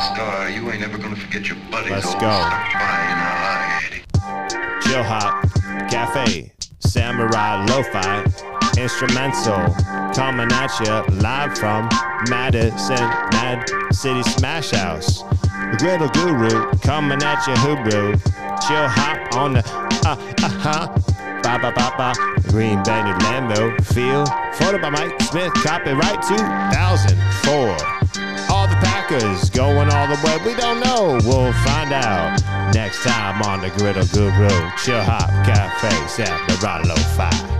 star, you ain't ever gonna forget your buddies Let's go. stuck by in L.A. Eddie. Chill Hop Cafe, Samurai Lo-Fi, Instrumental, coming at you live from Madison, Mad City Smash House. The Griddle Guru coming at you, Hooboo. Chill Hop on the uh uh huh. Ba ba ba ba. Green Bandit Lambeau. Feel. Photo by Mike Smith. Copyright 2004. Packers going all the way. We don't know. We'll find out next time on the Griddle Guru. Chill Hop Cafe, Samurai Lo-Fi.